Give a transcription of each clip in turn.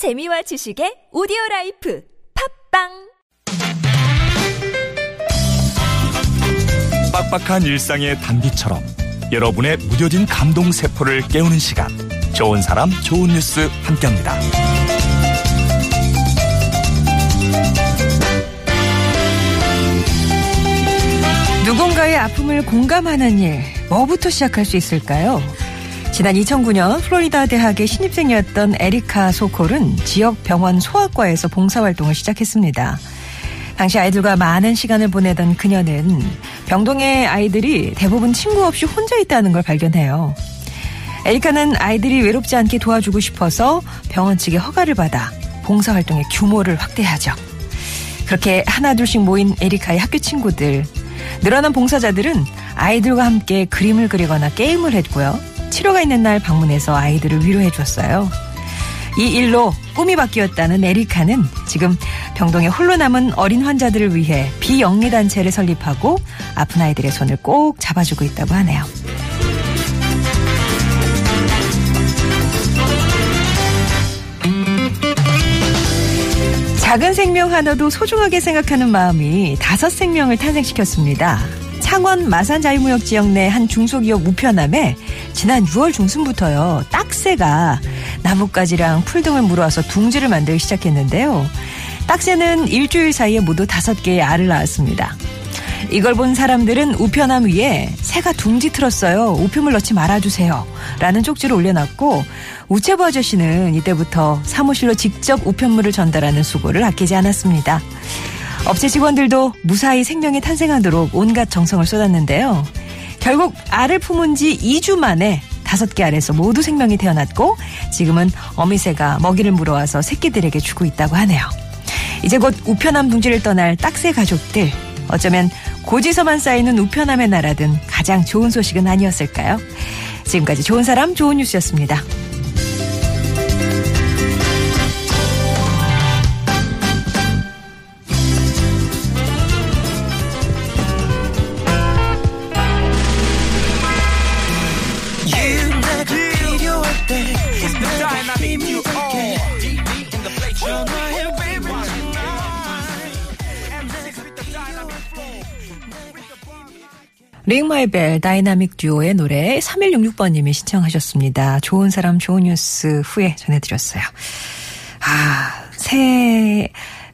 재미와 지식의 오디오 life 팟빵 빡빡한 일상의 단비처럼 여러분의 무뎌진 감동 세포를 깨우는 시간 좋은 사람 좋은 뉴스 함께합니다. 누군가의 아픔을 공감하는 일, 뭐부터 시작할 수 있을까요? 지난 2009년 플로리다 대학의 신입생이었던 에리카 소콜은 지역 병원 소아과에서 봉사활동을 시작했습니다. 당시 아이들과 많은 시간을 보내던 그녀는 병동의 아이들이 대부분 친구 없이 혼자 있다는 걸 발견해요. 에리카는 아이들이 외롭지 않게 도와주고 싶어서 병원 측의 허가를 받아 봉사활동의 규모를 확대하죠. 그렇게 하나둘씩 모인 에리카의 학교 친구들. 늘어난 봉사자들은 아이들과 함께 그림을 그리거나 게임을 했고요. 치료가 있는 날 방문해서 아이들을 위로해 줬어요. 이 일로 꿈이 바뀌었다는 에리카는 지금 병동에 홀로 남은 어린 환자들을 위해 비영리 단체를 설립하고 아픈 아이들의 손을 꼭 잡아주고 있다고 하네요. 작은 생명 하나도 소중하게 생각하는 마음이 다섯 생명을 탄생시켰습니다. 창원 마산 자유무역 지역 내 한 중소기업 우편함에 지난 6월 중순부터요 딱새가 나뭇가지랑 풀 등을 물어와서 둥지를 만들기 시작했는데요. 딱새는 일주일 사이에 모두 다섯 개의 알을 낳았습니다. 이걸 본 사람들은 우편함 위에 새가 둥지 틀었어요. 우편물 넣지 말아주세요. 라는 쪽지를 올려놨고 우체부 아저씨는 이때부터 사무실로 직접 우편물을 전달하는 수고를 아끼지 않았습니다. 업체 직원들도 무사히 생명이 탄생하도록 온갖 정성을 쏟았는데요. 결국 알을 품은 지 2주 만에 다섯 개 알에서 모두 생명이 태어났고 지금은 어미새가 먹이를 물어와서 새끼들에게 주고 있다고 하네요. 이제 곧 우편함 둥지를 떠날 딱새 가족들 어쩌면 고지서만 쌓이는 우편함의 나라든 가장 좋은 소식은 아니었을까요? 지금까지 좋은 사람 좋은 뉴스였습니다. Ring My Bell 다이나믹 듀오의 노래 3166번님이 신청하셨습니다. 좋은 사람 좋은 뉴스 후에 전해드렸어요. 아, 새,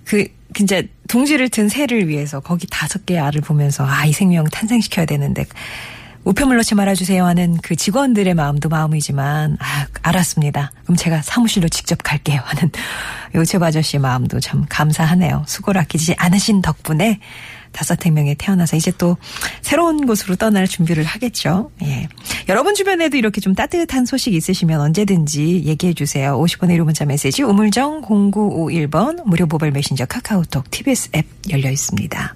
그, 진짜 둥지를 튼 새를 위해서 거기 다섯 개의 알을 보면서 아, 이 생명 탄생시켜야 되는데 우편물 넣지 말아주세요 하는 그 직원들의 마음도 마음이지만 아, 알았습니다. 그럼 제가 사무실로 직접 갈게요 하는 우체 아저씨 마음도 참 감사하네요. 수고를 아끼지 않으신 덕분에 다섯 생명에 태어나서 이제 또 새로운 곳으로 떠날 준비를 하겠죠. 예. 여러분 주변에도 이렇게 좀 따뜻한 소식 있으시면 언제든지 얘기해 주세요. 50번의 1호 문자 메시지 우물정 0951번 무료 모바일 메신저 카카오톡 TBS 앱 열려 있습니다.